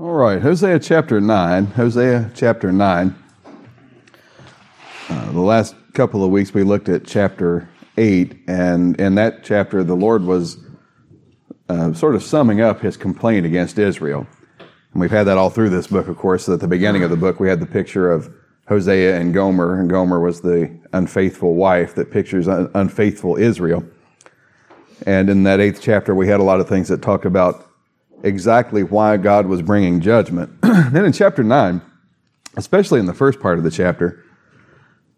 All right, Hosea chapter 9. Hosea chapter 9. Uh, the last couple of weeks we looked at chapter 8, and in that chapter the Lord was uh, sort of summing up his complaint against Israel. And we've had that all through this book, of course. So at the beginning of the book, we had the picture of Hosea and Gomer, and Gomer was the unfaithful wife that pictures un- unfaithful Israel. And in that eighth chapter, we had a lot of things that talked about exactly why God was bringing judgment. then in chapter 9, especially in the first part of the chapter,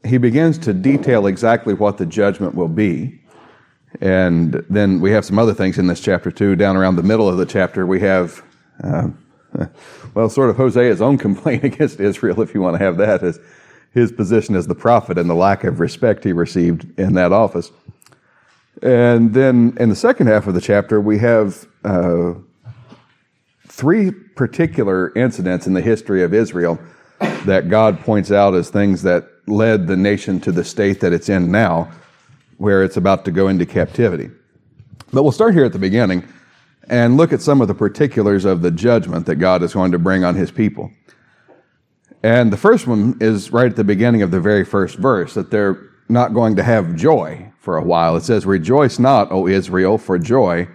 he begins to detail exactly what the judgment will be. And then we have some other things in this chapter too. Down around the middle of the chapter, we have, uh, well, sort of Hosea's own complaint against Israel, if you want to have that, as his position as the prophet and the lack of respect he received in that office. And then in the second half of the chapter, we have uh, three particular incidents in the history of Israel that God points out as things that led the nation to the state that it's in now, where it's about to go into captivity. But we'll start here at the beginning and look at some of the particulars of the judgment that God is going to bring on his people. And the first one is right at the beginning of the very first verse that they're not going to have joy for a while. It says, Rejoice not, O Israel, for joy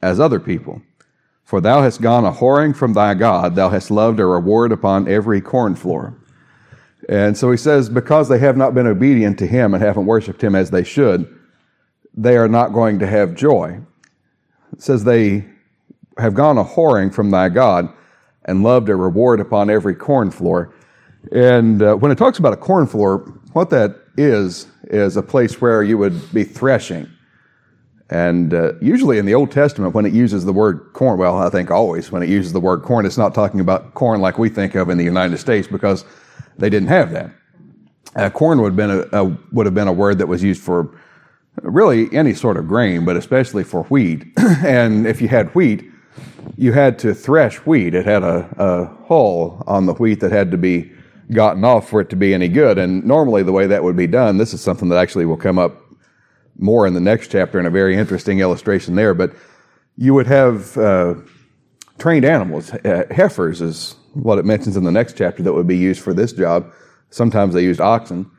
as other people. For thou hast gone a whoring from thy God, thou hast loved a reward upon every corn floor. And so he says, because they have not been obedient to him and haven't worshiped him as they should, they are not going to have joy. It says they have gone a whoring from thy God and loved a reward upon every corn floor. And uh, when it talks about a corn floor, what that is, is a place where you would be threshing. And uh, usually in the Old Testament, when it uses the word corn, well, I think always when it uses the word corn, it's not talking about corn like we think of in the United States because they didn't have that. Uh, corn would have been a, a, would have been a word that was used for really any sort of grain, but especially for wheat. and if you had wheat, you had to thresh wheat. It had a, a hull on the wheat that had to be gotten off for it to be any good. And normally, the way that would be done, this is something that actually will come up more in the next chapter in a very interesting illustration there. But you would have uh, trained animals. Uh, heifers is what it mentions in the next chapter that would be used for this job. Sometimes they used oxen,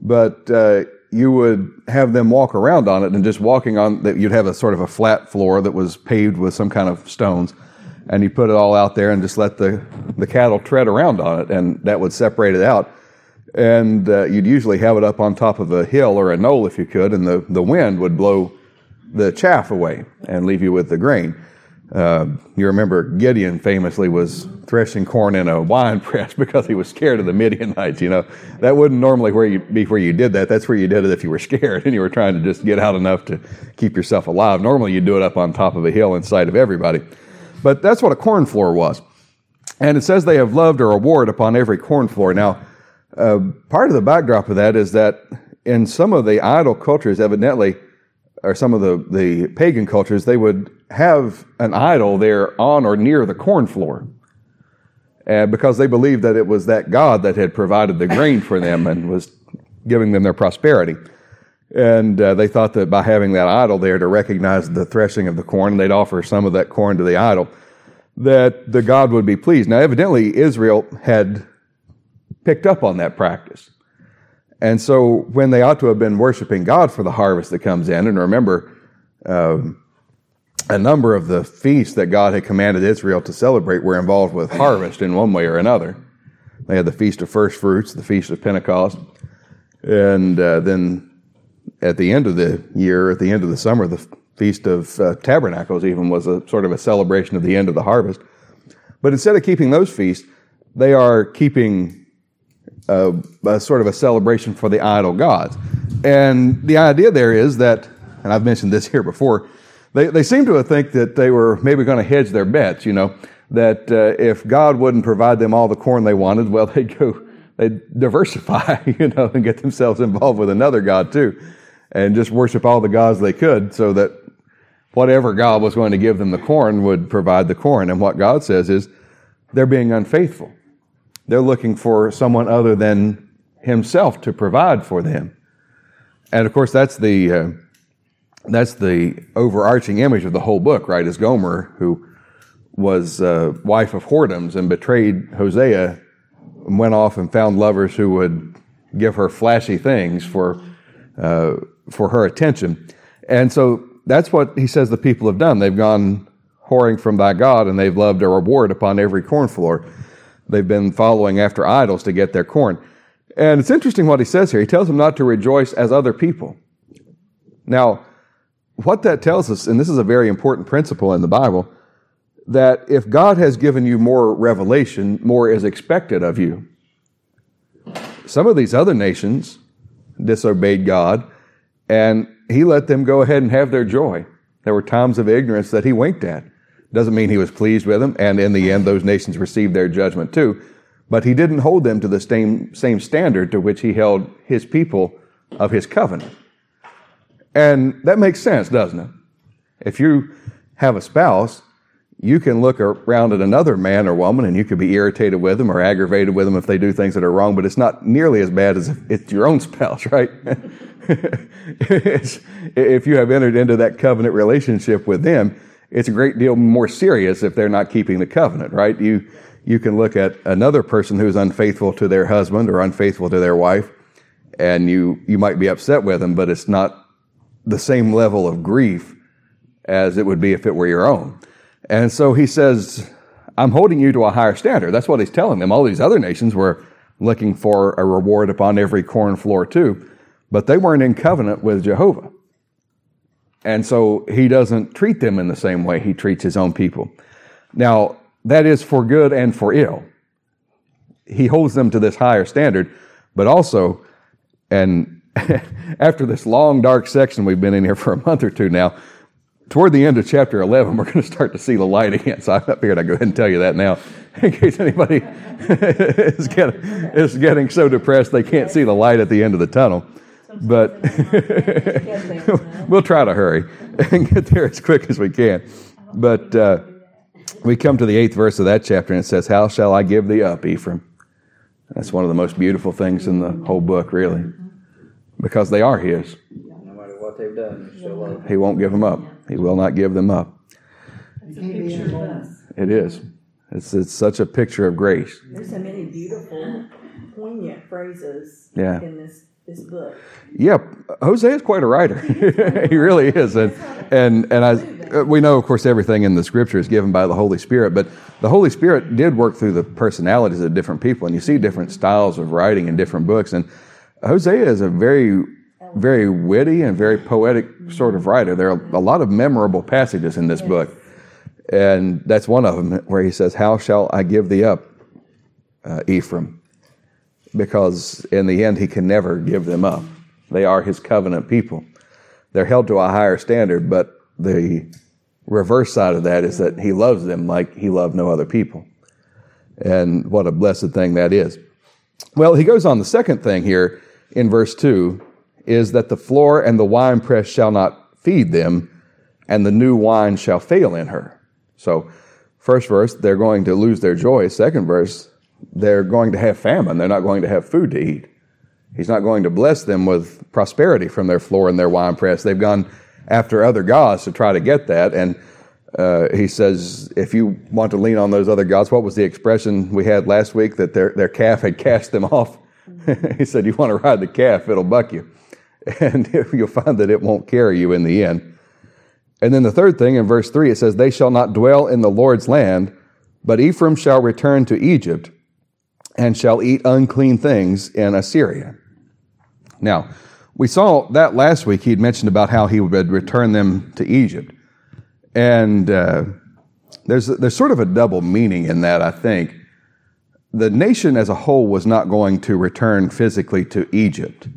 but uh, you would have them walk around on it and just walking on that you'd have a sort of a flat floor that was paved with some kind of stones and you put it all out there and just let the, the cattle tread around on it and that would separate it out and uh, you'd usually have it up on top of a hill or a knoll if you could and the, the wind would blow the chaff away and leave you with the grain uh, you remember Gideon famously was threshing corn in a wine press because he was scared of the Midianites. You know, that wouldn't normally where you be where you did that. That's where you did it if you were scared and you were trying to just get out enough to keep yourself alive. Normally, you'd do it up on top of a hill in sight of everybody. But that's what a corn floor was. And it says they have loved a reward upon every corn floor. Now, uh, part of the backdrop of that is that in some of the idol cultures, evidently, or some of the, the pagan cultures, they would have an idol there on or near the corn floor. Uh, because they believed that it was that God that had provided the grain for them and was giving them their prosperity. And uh, they thought that by having that idol there to recognize the threshing of the corn, they'd offer some of that corn to the idol, that the God would be pleased. Now, evidently, Israel had picked up on that practice. And so when they ought to have been worshiping God for the harvest that comes in, and remember, um, a number of the feasts that God had commanded Israel to celebrate were involved with harvest in one way or another. They had the Feast of First Fruits, the Feast of Pentecost, and uh, then at the end of the year, at the end of the summer, the Feast of uh, Tabernacles even was a sort of a celebration of the end of the harvest. But instead of keeping those feasts, they are keeping a, sort of a celebration for the idol gods. And the idea there is that, and I've mentioned this here before, they, they seem to think that they were maybe going to hedge their bets, you know, that uh, if God wouldn't provide them all the corn they wanted, well, they'd go, they'd diversify, you know, and get themselves involved with another God too, and just worship all the gods they could so that whatever God was going to give them the corn would provide the corn. And what God says is they're being unfaithful. They're looking for someone other than himself to provide for them. And of course, that's the, uh, that's the overarching image of the whole book, right? Is Gomer, who was a wife of whoredoms and betrayed Hosea and went off and found lovers who would give her flashy things for, uh, for her attention. And so that's what he says the people have done. They've gone whoring from thy God and they've loved a reward upon every corn floor. They've been following after idols to get their corn. And it's interesting what he says here. He tells them not to rejoice as other people. Now, what that tells us, and this is a very important principle in the Bible, that if God has given you more revelation, more is expected of you. Some of these other nations disobeyed God, and He let them go ahead and have their joy. There were times of ignorance that He winked at. Doesn't mean He was pleased with them, and in the end, those nations received their judgment too. But He didn't hold them to the same, same standard to which He held His people of His covenant. And that makes sense, doesn't it? If you have a spouse, you can look around at another man or woman and you could be irritated with them or aggravated with them if they do things that are wrong, but it's not nearly as bad as if it's your own spouse, right? if you have entered into that covenant relationship with them, it's a great deal more serious if they're not keeping the covenant, right? You, you can look at another person who's unfaithful to their husband or unfaithful to their wife, and you, you might be upset with them, but it's not the same level of grief as it would be if it were your own. And so he says, I'm holding you to a higher standard. That's what he's telling them. All these other nations were looking for a reward upon every corn floor too, but they weren't in covenant with Jehovah. And so he doesn't treat them in the same way he treats his own people. Now, that is for good and for ill. He holds them to this higher standard, but also, and after this long, dark section we've been in here for a month or two now, toward the end of chapter 11, we're going to start to see the light again. So I figured I'd go ahead and tell you that now, in case anybody is, getting, is getting so depressed they can't see the light at the end of the tunnel. But we'll try to hurry and get there as quick as we can. But uh, we come to the eighth verse of that chapter, and it says, How shall I give thee up, Ephraim? That's one of the most beautiful things in the whole book, really because they are His. No matter what they've done, He won't give them up. He will not give them up. It's a picture of us. It is. It's, it's such a picture of grace. There's so many beautiful, poignant phrases Yeah. in this this book. Yeah, Hosea is quite a writer. he really is, and and and I we know, of course, everything in the Scripture is given by the Holy Spirit, but the Holy Spirit did work through the personalities of different people, and you see different styles of writing in different books. And Hosea is a very, very witty and very poetic sort of writer. There are a lot of memorable passages in this book. And that's one of them where he says, How shall I give thee up, uh, Ephraim? Because in the end, he can never give them up. They are his covenant people. They're held to a higher standard, but the reverse side of that is that he loves them like he loved no other people. And what a blessed thing that is. Well, he goes on the second thing here in verse 2 is that the floor and the winepress shall not feed them, and the new wine shall fail in her. So, first verse, they're going to lose their joy. Second verse, they're going to have famine. They're not going to have food to eat. He's not going to bless them with prosperity from their floor and their winepress. They've gone after other gods to try to get that. And uh, he says, if you want to lean on those other gods, what was the expression we had last week that their, their calf had cast them off? he said, you want to ride the calf, it'll buck you. And you'll find that it won't carry you in the end. And then the third thing in verse 3, it says, They shall not dwell in the Lord's land, but Ephraim shall return to Egypt and shall eat unclean things in Assyria. Now, we saw that last week. He'd mentioned about how he would return them to Egypt. And uh, there's, there's sort of a double meaning in that, I think. The nation as a whole was not going to return physically to Egypt.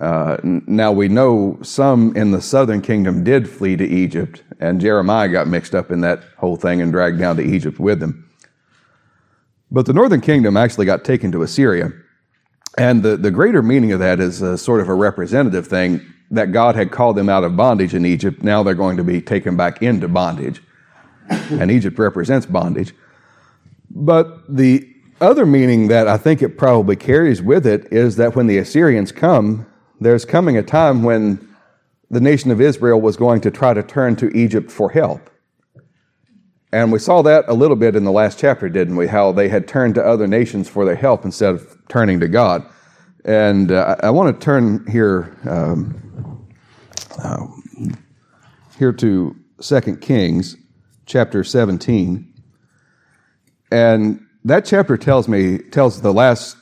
Uh, now we know some in the southern kingdom did flee to Egypt, and Jeremiah got mixed up in that whole thing and dragged down to Egypt with them. But the northern kingdom actually got taken to Assyria. And the, the greater meaning of that is a sort of a representative thing that God had called them out of bondage in Egypt. Now they're going to be taken back into bondage. And Egypt represents bondage. But the other meaning that I think it probably carries with it is that when the Assyrians come, there's coming a time when the nation of Israel was going to try to turn to Egypt for help. And we saw that a little bit in the last chapter, didn't we? How they had turned to other nations for their help instead of turning to God. And uh, I, want to turn here um, uh, here to Second Kings, chapter 17. And that chapter tells me tells the last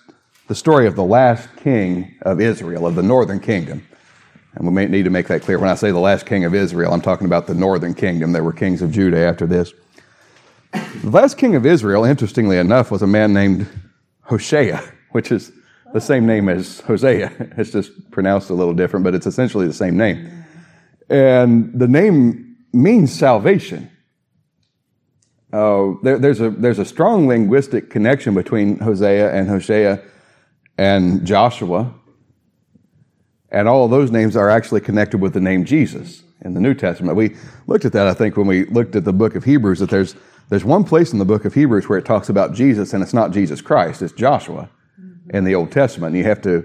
the story of the last king of Israel, of the northern kingdom. And we may need to make that clear. When I say the last king of Israel, I'm talking about the northern kingdom. There were kings of Judah after this. The last king of Israel, interestingly enough, was a man named Hoshea, which is the same name as Hosea. It's just pronounced a little different, but it's essentially the same name. And the name means salvation. Uh, there, there's, a, there's a strong linguistic connection between Hoshea and Hosea and Joshua. And all of those names are actually connected with the name Jesus in the New Testament. We looked at that, I think, when we looked at the book of Hebrews, that there's, there's one place in the book of Hebrews where it talks about Jesus, and it's not Jesus Christ, it's Joshua in the Old Testament. And you have to,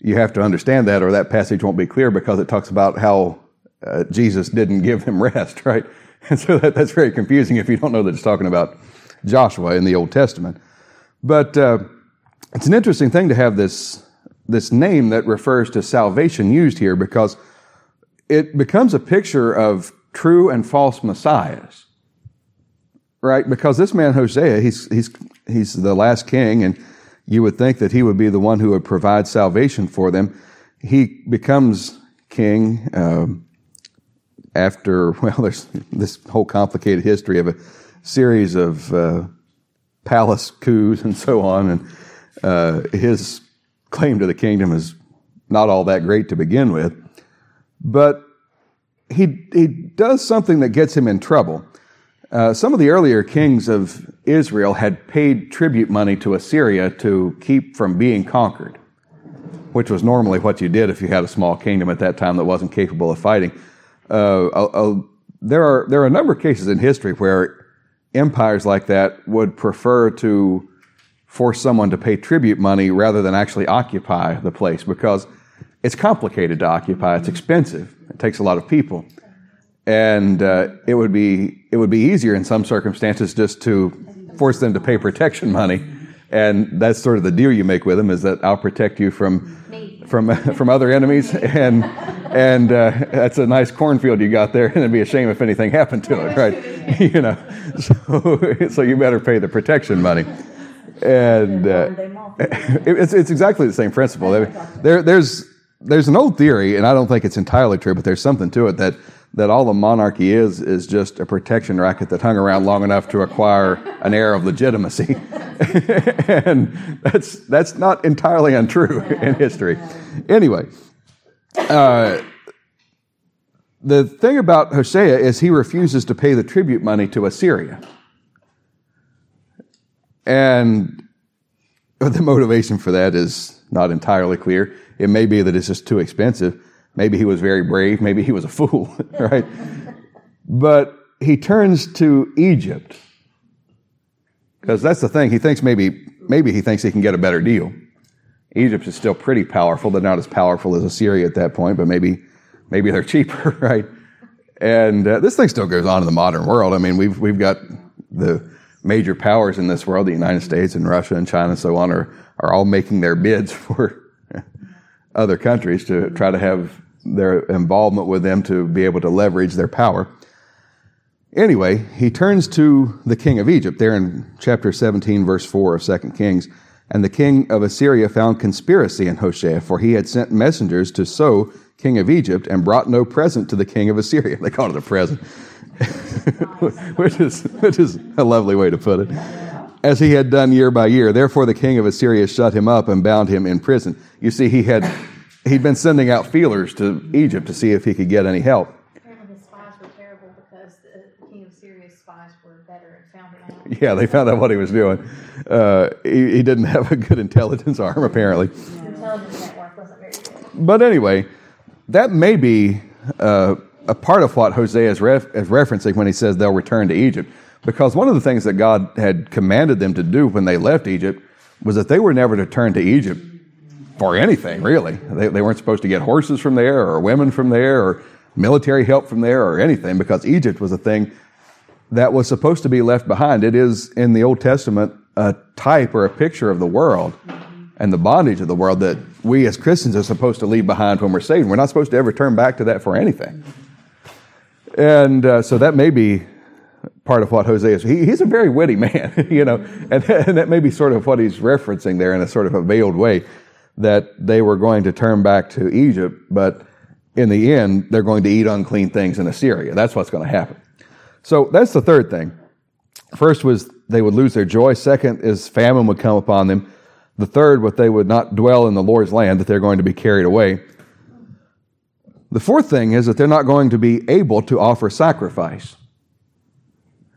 you have to understand that, or that passage won't be clear because it talks about how uh, Jesus didn't give them rest, right? And so that, that's very confusing if you don't know that it's talking about Joshua in the Old Testament. But uh, it's an interesting thing to have this, this name that refers to salvation used here because it becomes a picture of true and false messiahs. Right? Because this man Hoshea, he's, he's, he's the last king, and you would think that he would be the one who would provide salvation for them. He becomes king. Um, after, well, there's this whole complicated history of a series of uh, palace coups and so on, and uh, his claim to the kingdom is not all that great to begin with. But he, he does something that gets him in trouble. Uh, some of the earlier kings of Israel had paid tribute money to Assyria to keep from being conquered, which was normally what you did if you had a small kingdom at that time that wasn't capable of fighting uh, there are there are a number of cases in history where empires like that would prefer to force someone to pay tribute money rather than actually occupy the place because it's complicated to occupy. It's expensive. It takes a lot of people, and uh, it would be it would be easier in some circumstances just to force them to pay protection money, and that's sort of the deal you make with them is that I'll protect you from from from other enemies, and and uh, that's a nice cornfield you got there, and it'd be a shame if anything happened to it, right? you know, so so you better pay the protection money, and uh, it's it's exactly the same principle. There there's there's an old theory, and I don't think it's entirely true, but there's something to it that that all the monarchy is is just a protection racket that hung around long enough to acquire an air of legitimacy. and that's that's not entirely untrue in history. Anyway, uh, the thing about Hoshea is he refuses to pay the tribute money to Assyria. And the motivation for that is not entirely clear. It may be that it's just too expensive. Maybe he was very brave. Maybe he was a fool, right? But he turns to Egypt. Because that's the thing. He thinks maybe, maybe he thinks he can get a better deal. Egypt is still pretty powerful. They're not as powerful as Assyria at that point, but maybe, maybe they're cheaper, right? And uh, this thing still goes on in the modern world. I mean, we've, we've got the major powers in this world, the United States and Russia and China and so on, are, are all making their bids for other countries to try to have their involvement with them to be able to leverage their power. Anyway, he turns to the king of Egypt there in chapter 17, verse 4 of 2 Kings. And the king of Assyria found conspiracy in Hoshea, for he had sent messengers to So, king of Egypt, and brought no present to the king of Assyria. They call it a present, which, is, which is a lovely way to put it. As he had done year by year. Therefore, the king of Assyria shut him up and bound him in prison. You see, he had he'd been sending out feelers to Egypt to see if he could get any help. Apparently, spies were terrible because the king of Assyria's spies were better and found him out. Yeah, they found out what he was doing. Uh, he, he, didn't have a good intelligence arm, apparently. Intelligence network wasn't very good. But anyway, that may be uh, a part of what Hosea is, ref- is referencing when he says they'll return to Egypt. Because one of the things that God had commanded them to do when they left Egypt was that they were never to turn to Egypt for anything, really. They, they weren't supposed to get horses from there or women from there or military help from there or anything because Egypt was a thing that was supposed to be left behind. It is in the Old Testament a type or a picture of the world and the bondage of the world that we as Christians are supposed to leave behind when we're saved. We're not supposed to ever turn back to that for anything. And uh, so that may be part of what Hosea is. He, he's a very witty man, you know, and, and that may be sort of what he's referencing there in a sort of a veiled way that they were going to turn back to Egypt, but in the end, they're going to eat unclean things in Assyria. That's what's going to happen. So that's the third thing. First was they would lose their joy. Second is famine would come upon them. The third, what they would not dwell in the Lord's land, that they're going to be carried away. The fourth thing is that they're not going to be able to offer sacrifice.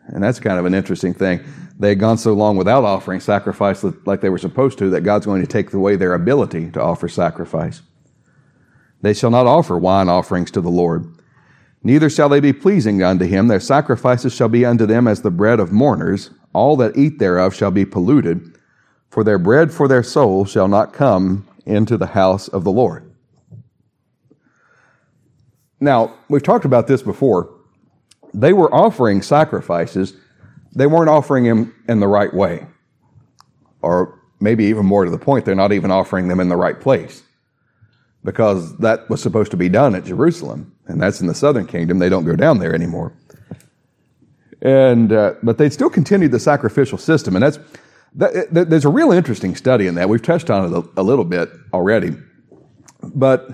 And that's kind of an interesting thing. They had gone so long without offering sacrifice like they were supposed to that God's going to take away their ability to offer sacrifice. They shall not offer wine offerings to the Lord. Neither shall they be pleasing unto him. Their sacrifices shall be unto them as the bread of mourners. All that eat thereof shall be polluted. For their bread for their soul shall not come into the house of the Lord. Now, we've talked about this before. They were offering sacrifices, they weren't offering them in the right way. Or maybe even more to the point, they're not even offering them in the right place because that was supposed to be done at Jerusalem, and that's in the southern kingdom. They don't go down there anymore. And uh, but they still continued the sacrificial system, and that's that, that, there's a real interesting study in that. We've touched on it a, a little bit already, but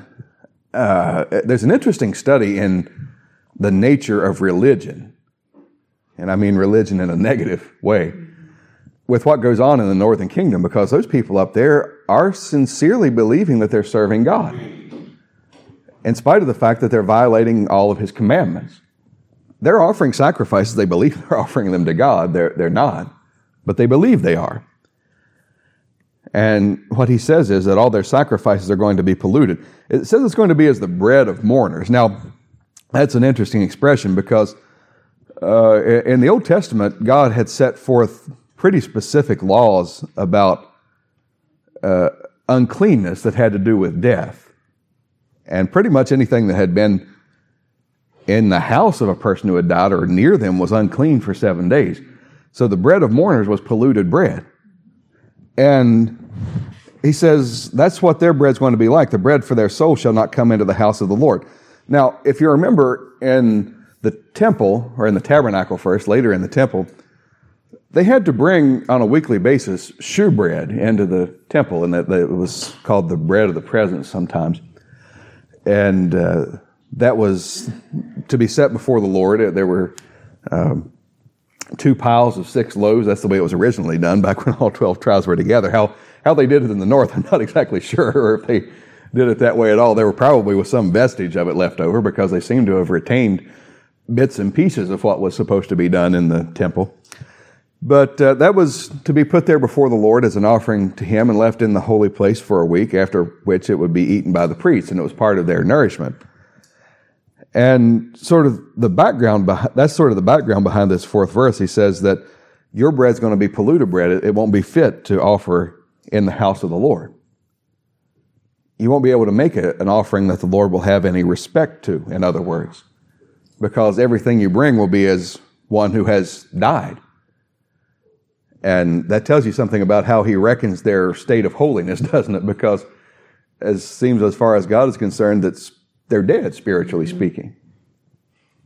uh, there's an interesting study in the nature of religion, and I mean religion in a negative way, with what goes on in the northern kingdom, because those people up there are sincerely believing that they're serving God, in spite of the fact that they're violating all of His commandments. They're offering sacrifices. They believe they're offering them to God. They're, they're not, but they believe they are. And what he says is that all their sacrifices are going to be polluted. It says it's going to be as the bread of mourners. Now, that's an interesting expression because uh, in the Old Testament, God had set forth pretty specific laws about uh, uncleanness that had to do with death. And pretty much anything that had been in the house of a person who had died or near them was unclean for seven days. So the bread of mourners was polluted bread. And he says that's what their bread's going to be like. The bread for their soul shall not come into the house of the Lord. Now, if you remember in the temple, or in the tabernacle first, later in the temple, they had to bring on a weekly basis shewbread into the temple, and that, it was called the bread of the presence sometimes. And uh, that was to be set before the Lord. There were um, two piles of six loaves. That's the way it was originally done back when all 12 tribes were together. How, how they did it in the north, I'm not exactly sure, or if they did it that way at all. There were probably with some vestige of it left over because they seem to have retained bits and pieces of what was supposed to be done in the temple. But uh, that was to be put there before the Lord as an offering to Him and left in the holy place for a week, after which it would be eaten by the priests, and it was part of their nourishment. And sort of the background, that's sort of the background behind this fourth verse. He says that your bread's going to be polluted bread. It won't be fit to offer in the house of the Lord. You won't be able to make it an offering that the Lord will have any respect to, in other words, because everything you bring will be as one who has died. And that tells you something about how he reckons their state of holiness, doesn't it? Because as seems as far as God is concerned, that's they're dead, spiritually speaking.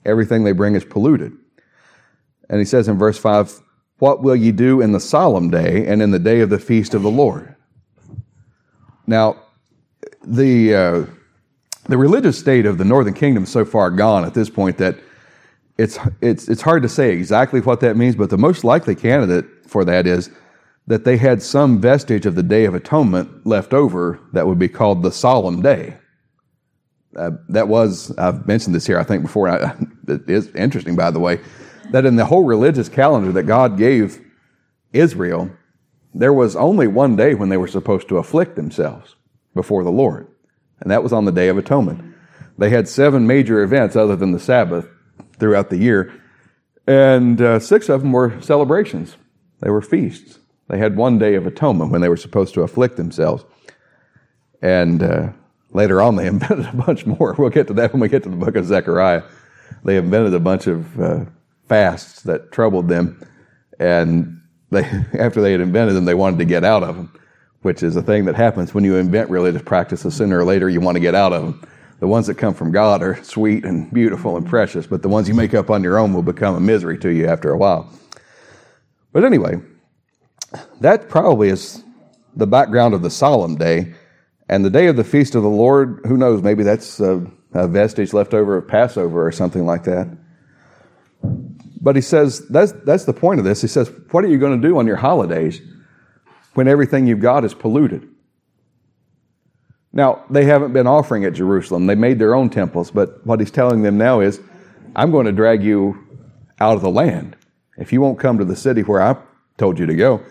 Everything they bring is polluted. And he says in verse 5, What will ye do in the solemn day and in the day of the feast of the Lord? Now, the, uh, the religious state of the northern kingdom is so far gone at this point that it's, it's, it's hard to say exactly what that means, but the most likely candidate for that is that they had some vestige of the Day of Atonement left over that would be called the solemn day. Uh, that was, I've mentioned this here, I think before, I, it is interesting, by the way, that in the whole religious calendar that God gave Israel, there was only one day when they were supposed to afflict themselves before the Lord, and that was on the Day of Atonement. They had seven major events other than the Sabbath throughout the year, and uh, six of them were celebrations. They were feasts. They had one day of atonement when they were supposed to afflict themselves. And uh, Later on, they invented a bunch more. We'll get to that when we get to the book of Zechariah. They invented a bunch of uh, fasts that troubled them, and they after they had invented them, they wanted to get out of them, which is a thing that happens when you invent religious practices. Sooner or later, you want to get out of them. The ones that come from God are sweet and beautiful and precious, but the ones you make up on your own will become a misery to you after a while. But anyway, that probably is the background of the solemn day. And the day of the feast of the Lord, who knows, maybe that's a, a vestige left over of Passover or something like that. But he says, that's, that's the point of this. He says, What are you going to do on your holidays when everything you've got is polluted? Now, they haven't been offering at Jerusalem. They made their own temples, but what he's telling them now is, I'm going to drag you out of the land. If you won't come to the city where I told you to go,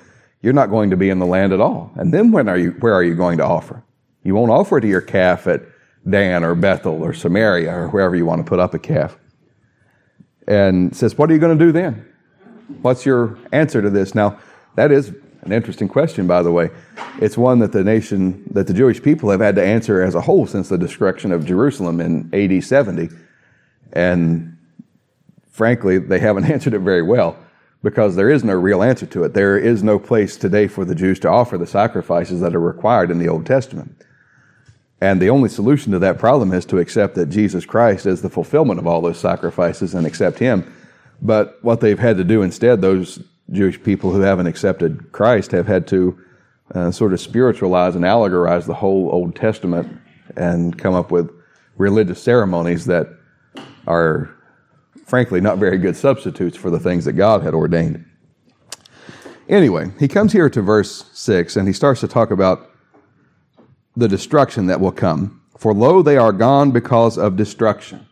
you're not going to be in the land at all. And then when are you, where are you going to offer? You won't offer to your calf at Dan or Bethel or Samaria or wherever you want to put up a calf. And says, What are you going to do then? What's your answer to this? Now, that is an interesting question, by the way. It's one that the nation, that the Jewish people have had to answer as a whole since the destruction of Jerusalem in AD 70. And frankly, they haven't answered it very well because there is no real answer to it. There is no place today for the Jews to offer the sacrifices that are required in the Old Testament. And the only solution to that problem is to accept that Jesus Christ is the fulfillment of all those sacrifices and accept Him. But what they've had to do instead, those Jewish people who haven't accepted Christ have had to uh, sort of spiritualize and allegorize the whole Old Testament and come up with religious ceremonies that are, frankly, not very good substitutes for the things that God had ordained. Anyway, he comes here to verse 6 and he starts to talk about the destruction that will come. For lo, they are gone because of destruction.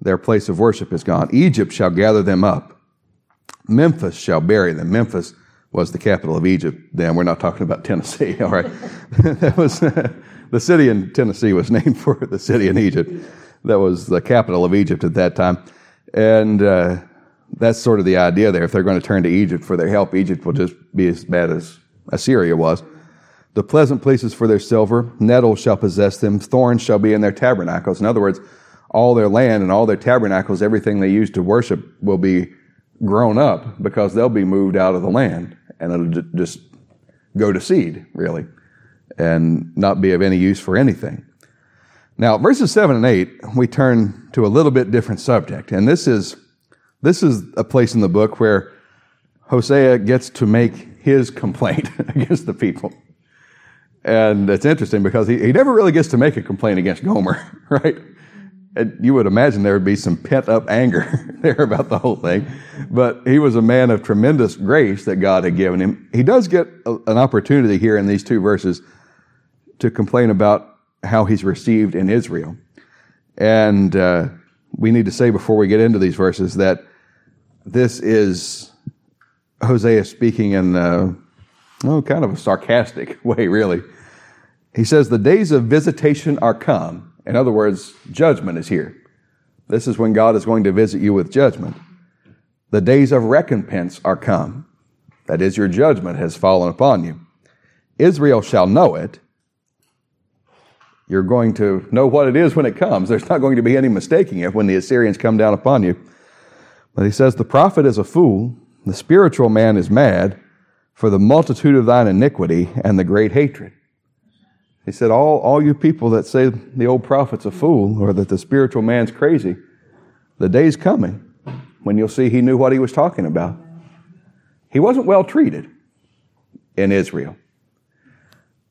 Their place of worship is gone. Egypt shall gather them up. Memphis shall bury them. Memphis was the capital of Egypt. Then we're not talking about Tennessee, all right? that was the city in Tennessee was named for the city in Egypt. That was the capital of Egypt at that time, and uh, that's sort of the idea there. If they're going to turn to Egypt for their help, Egypt will just be as bad as Assyria was. The pleasant places for their silver, nettles shall possess them, thorns shall be in their tabernacles. In other words, all their land and all their tabernacles, everything they use to worship, will be grown up because they'll be moved out of the land and it'll just go to seed, really, and not be of any use for anything. Now, verses 7 and 8, we turn to a little bit different subject. And this is, this is a place in the book where Hosea gets to make his complaint against the people. And it's interesting because he, he never really gets to make a complaint against Gomer, right? You would imagine there would be some pent up anger there about the whole thing. But he was a man of tremendous grace that God had given him. He does get a, an opportunity here in these two verses to complain about how he's received in Israel. And uh, we need to say before we get into these verses that this is Hosea speaking in, uh, oh, kind of a sarcastic way, really. He says, The days of visitation are come in other words, judgment is here. This is when God is going to visit you with judgment. The days of recompense are come. That is, your judgment has fallen upon you. Israel shall know it. You're going to know what it is when it comes. There's not going to be any mistaking it when the Assyrians come down upon you. But he says, The prophet is a fool, the spiritual man is mad, for the multitude of thine iniquity and the great hatred. He said, all, all you people that say the old prophet's a fool or that the spiritual man's crazy, the day's coming when you'll see he knew what he was talking about. He wasn't well treated in Israel.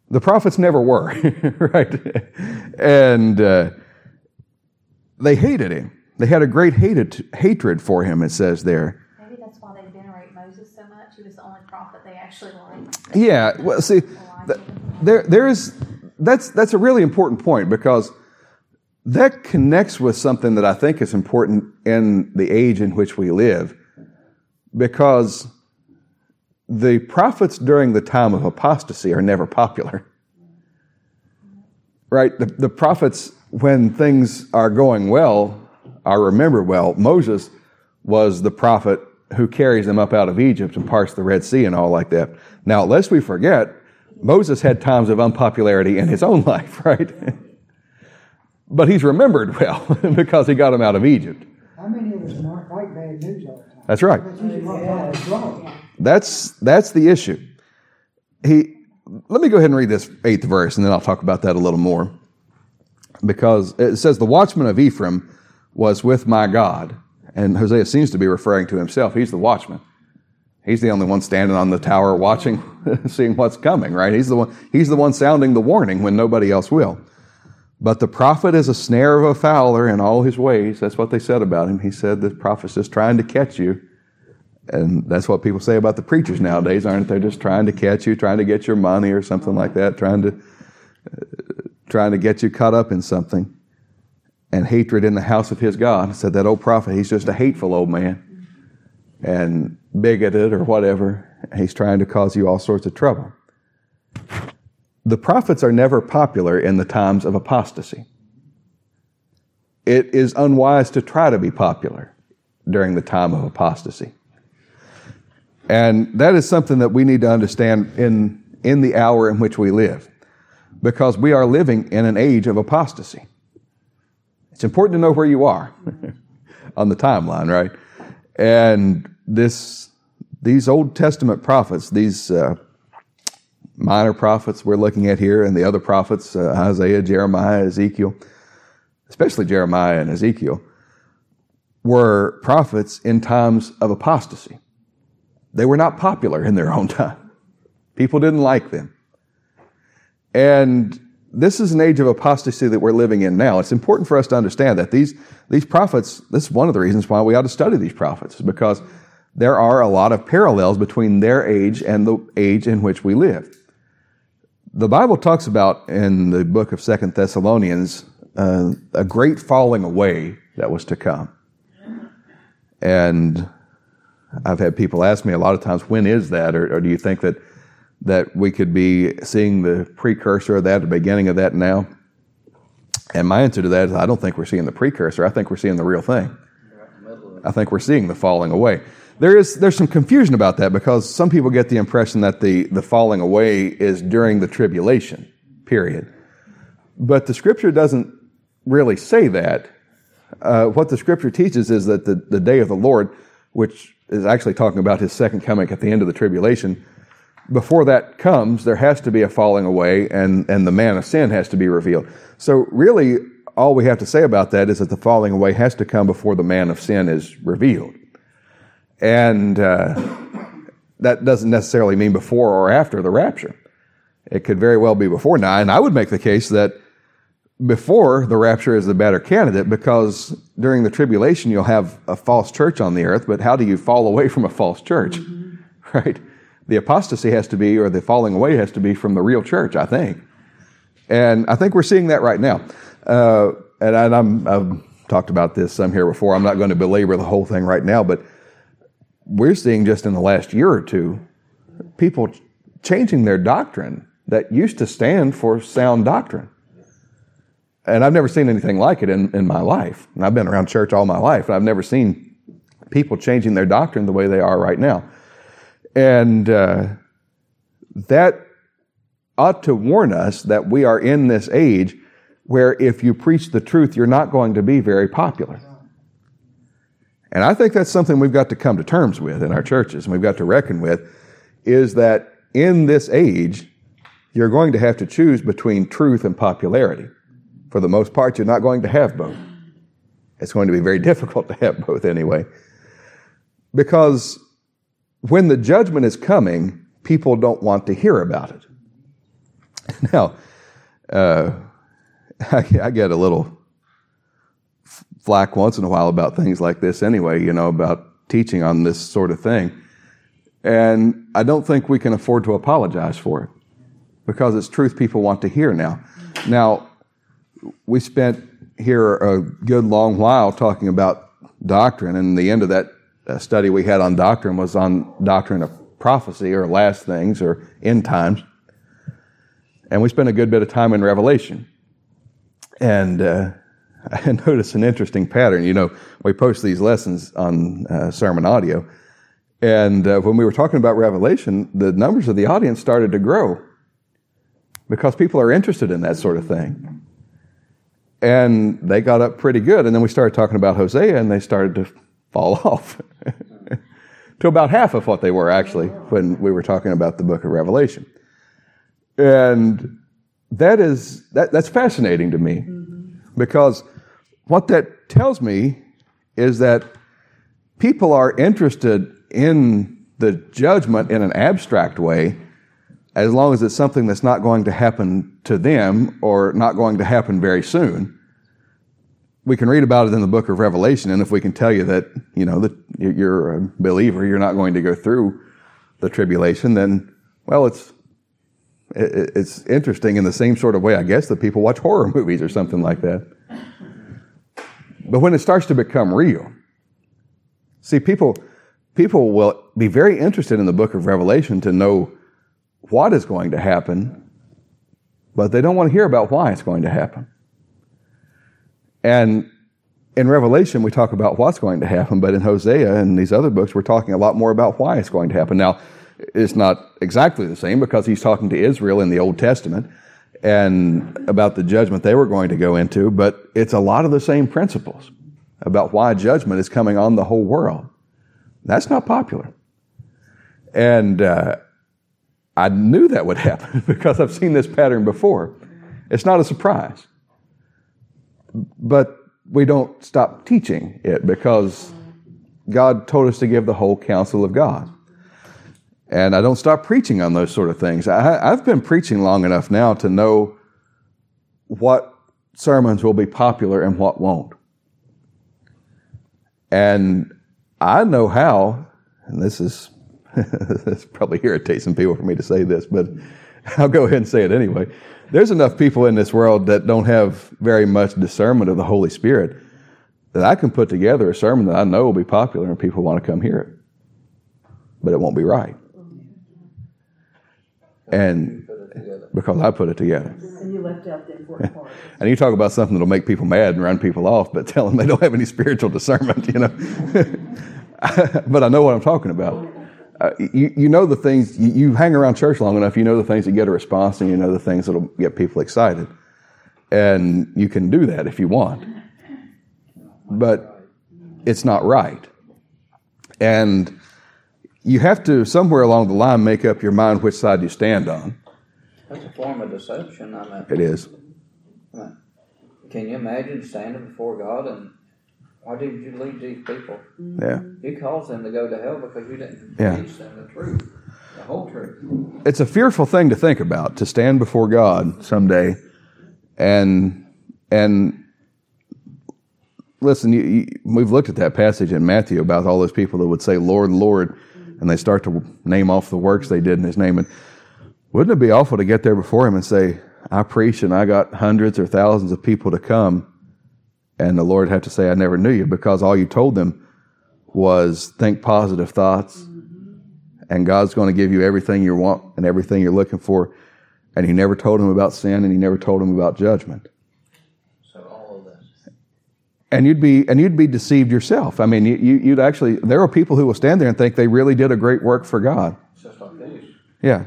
The prophets never were, right? And uh, they hated him. They had a great hated, hatred for him, it says there. Maybe that's why they venerate Moses so much. He was the only prophet they actually liked. Yeah, well, see, th- there, there is that's, that's a really important point because that connects with something that I think is important in the age in which we live. Because the prophets during the time of apostasy are never popular. Right? The, the prophets, when things are going well, are remembered well. Moses was the prophet who carries them up out of Egypt and parts the Red Sea and all like that. Now, lest we forget, Moses had times of unpopularity in his own life, right? but he's remembered well because he got him out of Egypt. How many of us aren't like bad news all the time? That's right. That's usually what God's wrong. That's that's the issue. He let me go ahead and read this eighth verse, and then I'll talk about that a little more. Because it says, "The watchman of Ephraim was with my God," and Hosea seems to be referring to himself. He's the watchman. He's the only one standing on the tower watching, seeing what's coming. Right? He's the one. He's the one sounding the warning when nobody else will. But the prophet is a snare of a fowler in all his ways. That's what they said about him. He said the prophet's just trying to catch you. And that's what people say about the preachers nowadays, aren't they? Just trying to catch you, trying to get your money or something like that, trying to uh, trying to get you caught up in something. And hatred in the house of his God. Said that old prophet, he's just a hateful old man and bigoted or whatever. He's trying to cause you all sorts of trouble. The prophets are never popular in the times of apostasy. It is unwise to try to be popular during the time of apostasy. And that is something that we need to understand in, in the hour in which we live, because we are living in an age of apostasy. It's important to know where you are on the timeline, right? And this, these Old Testament prophets, these uh, minor prophets we're looking at here, and the other prophets, uh, Isaiah, Jeremiah, Ezekiel, especially Jeremiah and Ezekiel, were prophets in times of apostasy. They were not popular in their own time. People didn't like them. And this is an age of apostasy that we're living in now. It's important for us to understand that these, these prophets, this is one of the reasons why we ought to study these prophets, because there are a lot of parallels between their age and the age in which we live. The Bible talks about in the book of Second Thessalonians uh, a great falling away that was to come. And I've had people ask me a lot of times, when is that? Or, or, do you think that, that we could be seeing the precursor of that, the beginning of that now? And my answer to that is I don't think we're seeing the precursor. I think we're seeing the real thing. I think we're seeing the falling away. There is there's some confusion about that because some people get the impression that the, the falling away is during the tribulation period. But the scripture doesn't really say that. Uh, what the scripture teaches is that the, the day of the Lord, which is actually talking about his second coming at the end of the tribulation, before that comes, there has to be a falling away and, and the man of sin has to be revealed. So really, all we have to say about that is that the falling away has to come before the man of sin is revealed. And uh, that doesn't necessarily mean before or after the rapture. It could very well be before now. And I would make the case that before the rapture is the better candidate because during the tribulation you'll have a false church on the earth, but how do you fall away from a false church? Mm-hmm. Right? The apostasy has to be, or the falling away has to be from the real church, I think. And I think we're seeing that right now. Uh, and I, I've talked about this some here before. I'm not going to belabor the whole thing right now, but we're seeing just in the last year or two people changing their doctrine that used to stand for sound doctrine. And I've never seen anything like it in, in my life. And I've been around church all my life, and I've never seen people changing their doctrine the way they are right now. And uh, that ought to warn us that we are in this age where if you preach the truth, you're not going to be very popular. And I think that's something we've got to come to terms with in our churches and we've got to reckon with is that in this age, you're going to have to choose between truth and popularity. For the most part, you're not going to have both. It's going to be very difficult to have both anyway. Because when the judgment is coming, people don't want to hear about it. Now, uh, I, I get a little flack once in a while about things like this anyway, you know, about teaching on this sort of thing. And I don't think we can afford to apologize for it because it's truth people want to hear now. Now, we spent here a good long while talking about doctrine, and the end of that study we had on doctrine was on doctrine of prophecy or last things or end times. And we spent a good bit of time in Revelation. And uh, I noticed an interesting pattern. You know, we post these lessons on uh, SermonAudio. And uh, when we were talking about Revelation, the numbers of the audience started to grow because people are interested in that sort of thing. and they got up pretty good. And then we started talking about Hosea, and they started to fall off to about half of what they were actually when we were talking about the book of Revelation. And that is that, that's fascinating to me because what that tells me is that people are interested in the judgment in an abstract way as long as it's something that's not going to happen to them or not going to happen very soon. We can read about it in the book of Revelation, and if we can tell you that, you know, that you're a believer, you're not going to go through the tribulation, then, well, it's, it's interesting in the same sort of way, I guess, that people watch horror movies or something like that. But when it starts to become real, see, people, people will be very interested in the book of Revelation to know what is going to happen, but they don't want to hear about why it's going to happen. And in Revelation, we talk about what's going to happen, but in Hosea and these other books, we're talking a lot more about why it's going to happen. Now, it's not exactly the same because he's talking to Israel in the Old Testament and about the judgment they were going to go into, but it's a lot of the same principles about why judgment is coming on the whole world. That's not popular. And uh, I knew that would happen because I've seen this pattern before. It's not a surprise. But we don't stop teaching it because God told us to give the whole counsel of God. And I don't stop preaching on those sort of things. I, have been preaching long enough now to know what sermons will be popular and what won't. And I know how, and this is this probably irritates some people for me to say this, but I'll go ahead and say it anyway. There's enough people in this world that don't have very much discernment of the Holy Spirit that I can put together a sermon that I know will be popular and people want to come hear it. But it won't be right. And because I put it together. And you left out the important part. And you talk about something that'll make people mad and run people off, but tell them they don't have any spiritual discernment, you know. but I know what I'm talking about. Uh, you, you know the things, you, you hang around church long enough, you know the things that get a response and you know the things that'll get people excited. And you can do that if you want. But it's not right. And you have to, somewhere along the line, make up your mind which side you stand on. That's a form of deception. I mean, It is. Can you imagine standing before God and why did you lead these people? Yeah. You caused them to go to hell because you didn't Yeah. teach them the truth, the whole truth. It's a fearful thing to think about to stand before God someday and and listen you, you, we've looked at that passage in Matthew about all those people that would say Lord Lord and they start to name off the works they did in his name and wouldn't it be awful to get there before him and say I preached and I got hundreds or thousands of people to come and the Lord had to say I never knew you because all you told them was think positive thoughts and God's going to give you everything you want and everything you're looking for. And he never told him about sin and he never told him about judgment. So all of this. And you'd be and you'd be deceived yourself. I mean, you, you- you'd actually there are people who will stand there and think they really did a great work for God. Yeah,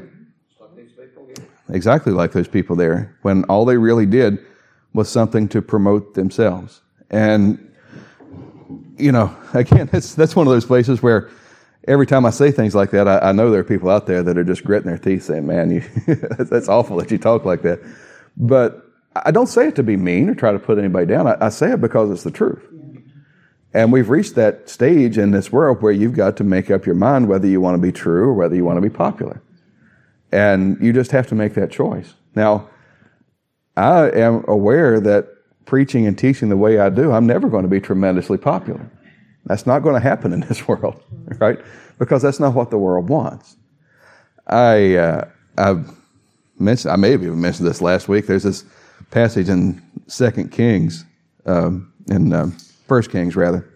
It's like these people get. exactly like those people there when all they really did was something to promote themselves. And you know, again, that's that's one of those places where every time I say things like that, I, I know there are people out there that are just gritting their teeth saying, "Man, you that's awful that you talk like that." But I don't say it to be mean or try to put anybody down. I, I say it because it's the truth. And we've reached that stage in this world where you've got to make up your mind whether you want to be true or whether you want to be popular. And you just have to make that choice. Now, I am aware that preaching and teaching the way I do, I'm never going to be tremendously popular. That's not going to happen in this world, right? Because that's not what the world wants. I uh, I've mentioned I may have even mentioned this last week. There's this passage in Second Kings, um, in um, First Kings rather,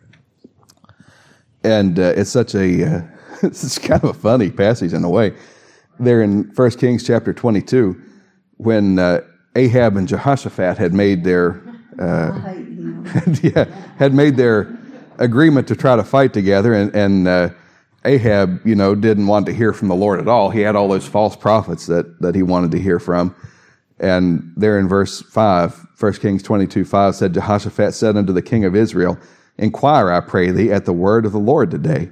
and uh, it's such a uh, it's kind of a funny passage in a way. There in First Kings chapter 22, when uh, Ahab and Jehoshaphat had made their uh, yeah, had made their agreement to try to fight together, and, and uh, Ahab, you know, didn't want to hear from the Lord at all. He had all those false prophets that, that he wanted to hear from, And there in verse 5, 1 Kings 22 5 said, Jehoshaphat said unto the king of Israel, Inquire, I pray thee, at the word of the Lord today.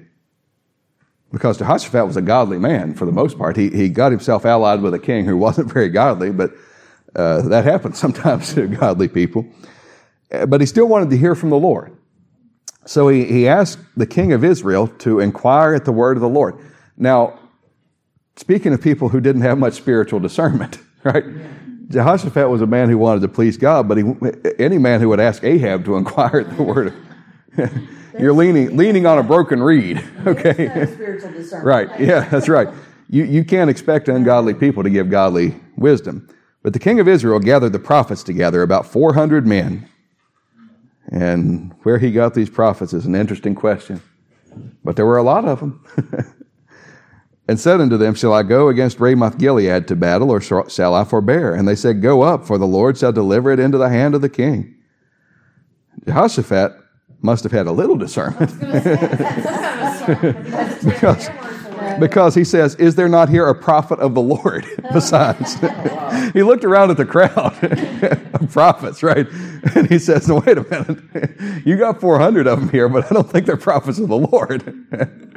Because Jehoshaphat was a godly man for the most part. He, he got himself allied with a king who wasn't very godly, but uh, that happens sometimes to godly people. Uh, But he still wanted to hear from the Lord. So he, he asked the king of Israel to inquire at the word of the Lord. Now, speaking of people who didn't have much spiritual discernment, right? Jehoshaphat was a man who wanted to please God, but he, any man who would ask Ahab to inquire at the word of, you're leaning, leaning on a broken reed, okay? Spiritual discernment. Right. Yeah, that's right. You, you can't expect ungodly people to give godly wisdom. But the king of Israel gathered the prophets together, about 400 men. And where he got these prophets is an interesting question. But there were a lot of them. and said unto them, Shall I go against Ramoth Gilead to battle, or shall I forbear? And they said, Go up, for the Lord shall deliver it into the hand of the king. Jehoshaphat must have had a little discernment. because, because he says, Is there not here a prophet of the Lord besides? he looked around at the crowd of prophets, right? And he says, no, Wait a minute. You got 400 of them here, but I don't think they're prophets of the Lord.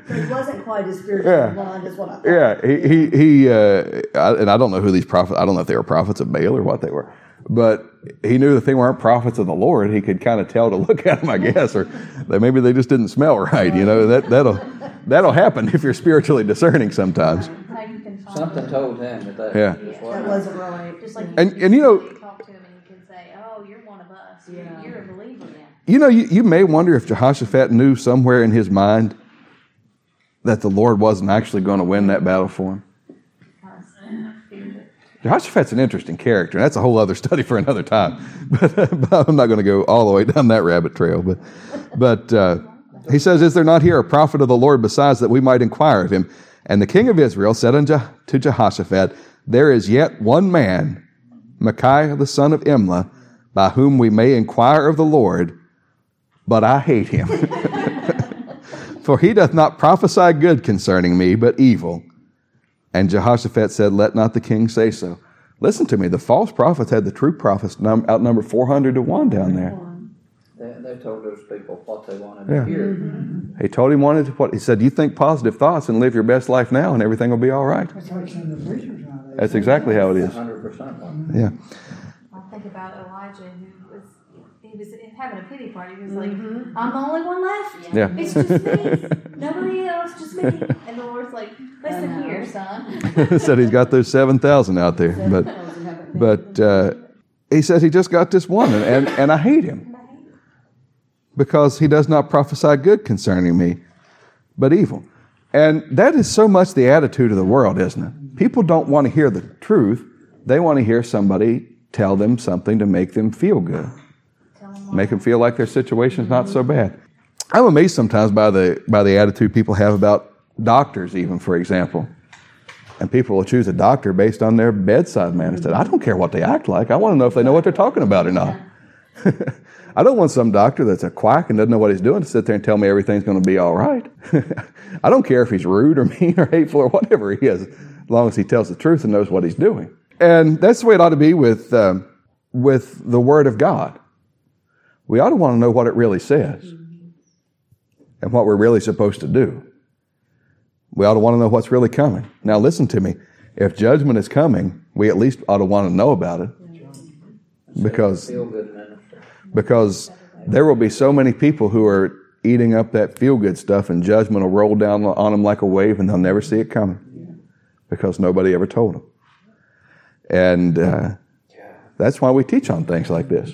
He wasn't quite as spiritually Yeah. blind as what I thought. yeah, he, he, he uh, I, and I don't know who these prophets, I don't know if they were prophets of Baal or what they were, but he knew that they weren't prophets of the Lord. He could kind of tell to look at them, I guess, or that maybe they just didn't smell right. You know, that, that'll, that'll happen if you're spiritually discerning sometimes. How you can find Something told him that that Yeah. just That wasn't. wasn't right. Just like And- you and you know- talk to him and you can say, "Oh, you're one of us. Yeah. You're a believer now." You know, you, you may wonder if Jehoshaphat knew somewhere in his mind that the Lord wasn't actually going to win that battle for him. Jehoshaphat's an interesting character, and that's a whole other study for another time. But, but I'm not going to go all the way down that rabbit trail. But, but uh, he says, Is there not here a prophet of the Lord besides that we might inquire of him? And the king of Israel said unto to Jehoshaphat, There is yet one man, Micaiah the son of Imlah, by whom we may inquire of the Lord, but I hate him. For he doth not prophesy good concerning me, but evil. And Jehoshaphat said, Let not the king say so. Listen to me, the false prophets had the true prophets num- outnumbered 400 to 1 down there. They, they told those people what they wanted Yeah. to hear. He told him wanted to what he said, You think positive thoughts and live your best life now, and everything will be all right. That's like some of the preachers nowadays. That's exactly how it is. hundred percent. Yeah. I think about Elijah, who was he was having a pity party. He was like, "I'm the only one left. Yeah. It's just me. Nobody else, just me." And the Lord's like, "Listen here, son." said he's got those 7,000 out there. But, but uh, he says he just got this one, and, and, and I hate him because he does not prophesy good concerning me, but evil. And that is so much the attitude of the world, isn't it? People don't want to hear the truth, they want to hear somebody tell them something to make them feel good, Tell him make them feel like their situation's not so bad. I'm amazed sometimes by the, by the attitude people have about doctors, even, for example. And people will choose a doctor based on their bedside manner. Instead, I don't care what they act like. I want to know if they know what they're talking about or not. I don't want some doctor that's a quack and doesn't know what he's doing to sit there and tell me everything's going to be all right. I don't care if he's rude or mean or hateful or whatever he is, as long as he tells the truth and knows what he's doing. And that's the way it ought to be with, um, with the Word of God. We ought to want to know what it really says and what we're really supposed to do. We ought to want to know what's really coming. Now, listen to me. If judgment is coming, we at least ought to want to know about it because Feel good minister. because there will be so many people who are eating up that feel good stuff, and judgment will roll down on them like a wave, and they'll never see it coming because nobody ever told them. And uh, that's why we teach on things like this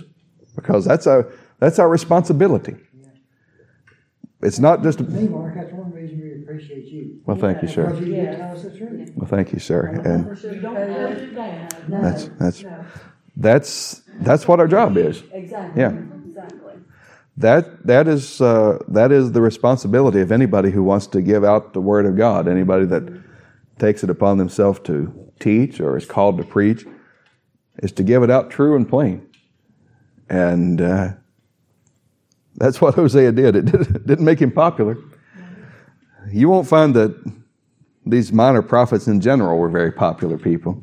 because that's our that's our responsibility. It's not just. Me, Mark, that's one reason we appreciate you. Well, thank you, sir. Because you do tell us the truth. Well, thank you, sir. And You don't put it down. No. that's that's that's that's what our job is. Exactly. Yeah. Exactly. That that is uh, that is the responsibility of anybody who wants to give out the word of God. Anybody that takes it upon themselves to teach or is called to preach is to give it out true and plain. And uh, that's what Hosea did. It didn't, make him popular. You won't find that these minor prophets in general were very popular people.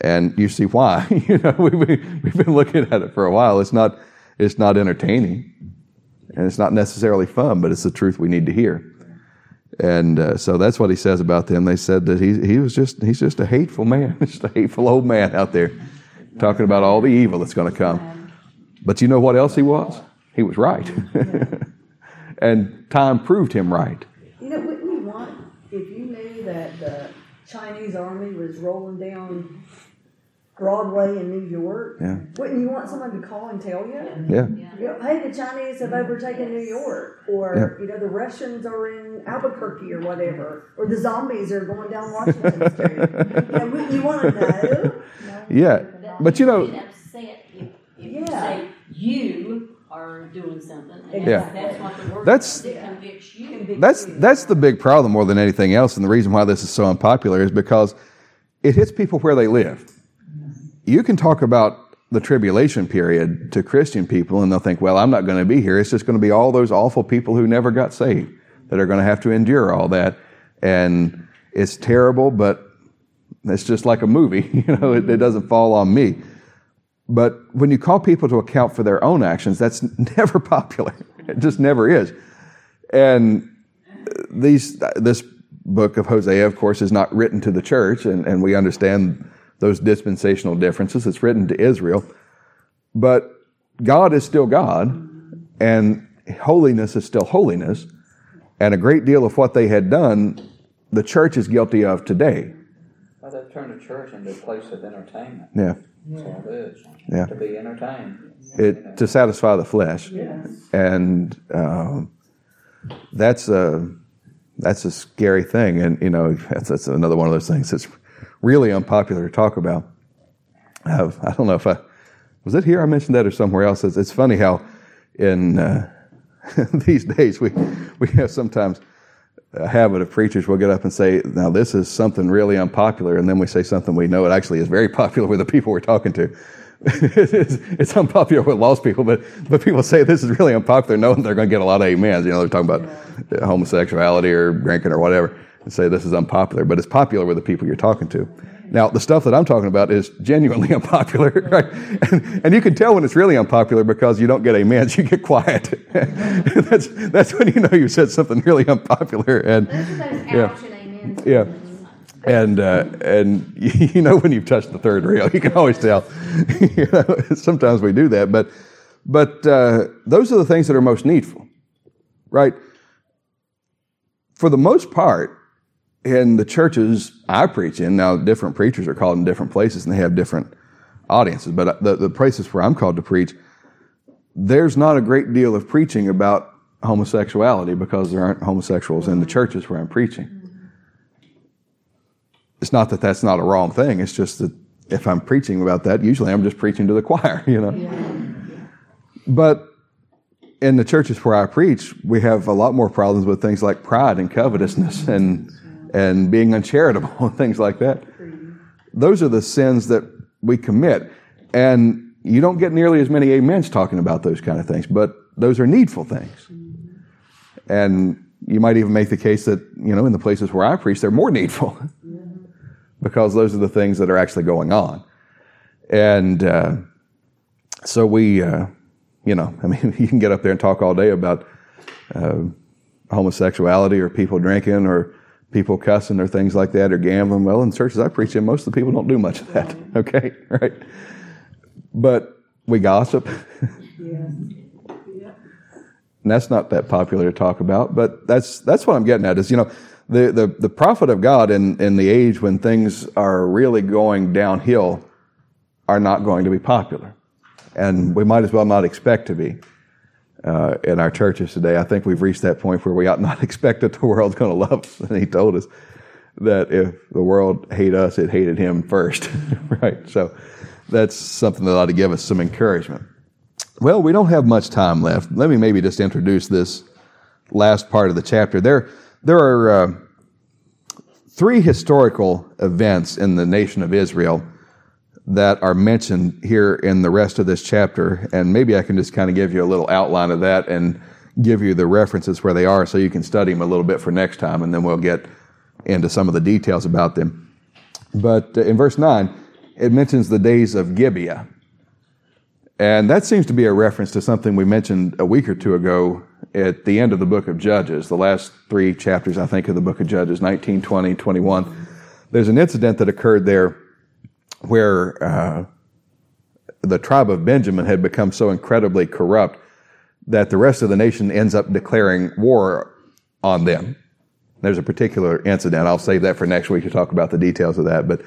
and you see why. you know, we've been, we've been looking at it for a while. It's not it's not entertaining, and it's not necessarily fun, but it's the truth we need to hear. And uh, so that's what he says about them. They said that he he was just he's just a hateful man, just a hateful old man out there, talking about all the evil that's going to come. But you know what else he was? He was right, and time proved him right. You know, wouldn't you want, if you knew that the Chinese army was rolling down Broadway in New York, Yeah. wouldn't you want someone to call and tell you? Yeah, You know, hey, the Chinese have overtaken New York, or you know, the Russians are in Albuquerque or whatever, or the zombies are going down Washington Street. you know, wouldn't you want to know? yeah. But you know, upset if, if you Yeah. say you are doing something. And Yeah. that's, that's what the word That's- that convicts you. That's that's the big problem more than anything else, and the reason why this is so unpopular is because it hits people where they live. You can talk about the tribulation period to Christian people, and they'll think, "Well, I'm not going to be here. It's just going to be all those awful people who never got saved that are going to have to endure all that." And it's terrible, but it's just like a movie. You know, it, it doesn't fall on me. But when you call people to account for their own actions, that's never popular. It just never is. And these this book of Hosea, of course, is not written to the church, and, and we understand those dispensational differences. It's written to Israel. But God is still God, and holiness is still holiness, and a great deal of what they had done, the church is guilty of today. Well, they've turned the church into a place of entertainment. Yeah. That's all it is. Yeah. To be entertained. It to satisfy the flesh. Yes. and um, that's a that's a scary thing, and you know that's, that's another one of those things that's really unpopular to talk about. Uh, I don't know if I was it here I mentioned that or somewhere else. It's, it's funny how in uh, these days we we have sometimes a habit of preachers will get up and say, "Now this is something really unpopular," and then we say something we know it actually is very popular with the people we're talking to. it's, it's unpopular with lost people, but but people say this is really unpopular, knowing they're going to get a lot of amens. You know, they're talking about uh, homosexuality or drinking or whatever, and say this is unpopular, but it's popular with the people you're talking to. Now, the stuff that I'm talking about is genuinely unpopular, right? And, and you can tell when it's really unpopular because you don't get amens, you get quiet. that's that's when you know you said something really unpopular, and Those Yeah. and amens. yeah. And uh, and you know when you've touched the third rail, you can always tell. you know, sometimes we do that, but but uh, those are the things that are most needful, right? For the most part, in the churches I preach in, now different preachers are called in different places and they have different audiences, but uh, the, the places where I'm called to preach, there's not a great deal of preaching about homosexuality because there aren't homosexuals in the churches where I'm preaching it's not that that's not a wrong thing. It's just that if I'm preaching about that, usually I'm just preaching to the choir, you know. But in the churches where I preach, we have a lot more problems with things like pride and covetousness and and being uncharitable and things like that. Those are the sins that we commit, and you don't get nearly as many amens talking about those kind of things. But those are needful things, and you might even make the case that you know in the places where I preach, they're more needful. because those are the things that are actually going on. And uh, so we, uh, you know, I mean, you can get up there and talk all day about uh, homosexuality or people drinking or people cussing or things like that or gambling. Well, in churches I preach in, most of the people don't do much of that. Okay, right? But we gossip. And that's not that popular to talk about, but that's that's what I'm getting at. Is you know, the the, the prophet of God in in the age when things are really going downhill are not going to be popular, and we might as well not expect to be. Uh, in our churches today, I think we've reached that point where we ought not expect that the world's going to love us. And he told us that if the world hate us, it hated him first, right? So that's something that ought to give us some encouragement. Well, we don't have much time left. Let me maybe just introduce this last part of the chapter. There, there are uh, three historical events in the nation of Israel that are mentioned here in the rest of this chapter, and maybe I can just kind of give you a little outline of that and give you the references where they are so you can study them a little bit for next time, and then we'll get into some of the details about them. But uh, in verse 9, it mentions the days of Gibeah. And that seems to be a reference to something we mentioned a week or two ago at the end of the book of Judges, the last three chapters, I think, of the book of Judges 19, 20, 21. There's an incident that occurred there where uh, the tribe of Benjamin had become so incredibly corrupt that the rest of the nation ends up declaring war on them. There's a particular incident. I'll save that for next week to talk about the details of that. But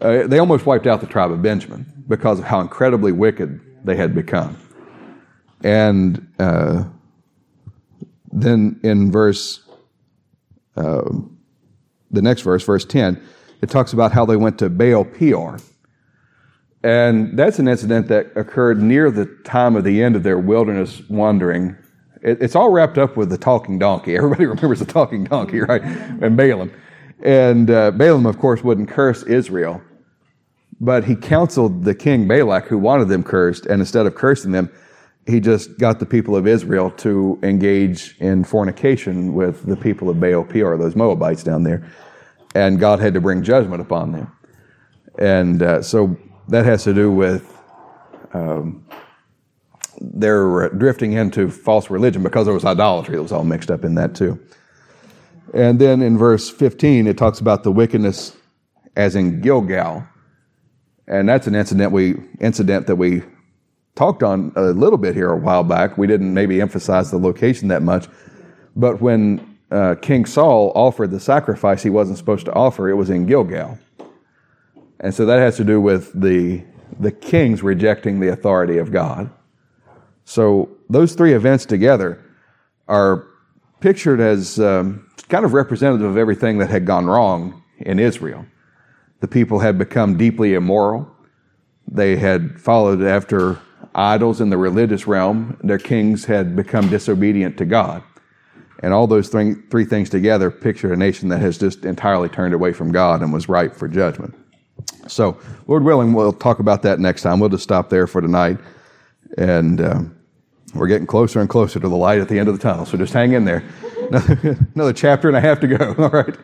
uh, they almost wiped out the tribe of Benjamin because of how incredibly wicked they had become. And uh, then in verse, uh, the next verse, verse 10, it talks about how they went to Baal Peor. And that's an incident that occurred near the time of the end of their wilderness wandering. It, it's all wrapped up with the talking donkey. Everybody remembers the talking donkey, right? And Balaam. And uh, Balaam, of course, wouldn't curse Israel, but he counseled the king Balak, who wanted them cursed, and instead of cursing them, he just got the people of Israel to engage in fornication with the people of Baal Peor, those Moabites down there. And God had to bring judgment upon them. And uh, so that has to do with um, their drifting into false religion because there was idolatry that was all mixed up in that too. And then in verse 15, it talks about the wickedness as in Gilgal. And that's an incident we incident that we talked on a little bit here a while back. We didn't maybe emphasize the location that much, but when uh, King Saul offered the sacrifice he wasn't supposed to offer, it was in Gilgal, and so that has to do with the the kings rejecting the authority of God. So those three events together are pictured as um, kind of representative of everything that had gone wrong in Israel. The people had become deeply immoral. They had followed after idols in the religious realm. Their kings had become disobedient to God. And all those three, three things together picture a nation that has just entirely turned away from God and was ripe for judgment. So, Lord willing, we'll talk about that next time. We'll just stop there for tonight. And um, we're getting closer and closer to the light at the end of the tunnel. So just hang in there. Another, another chapter and a half to go. All right.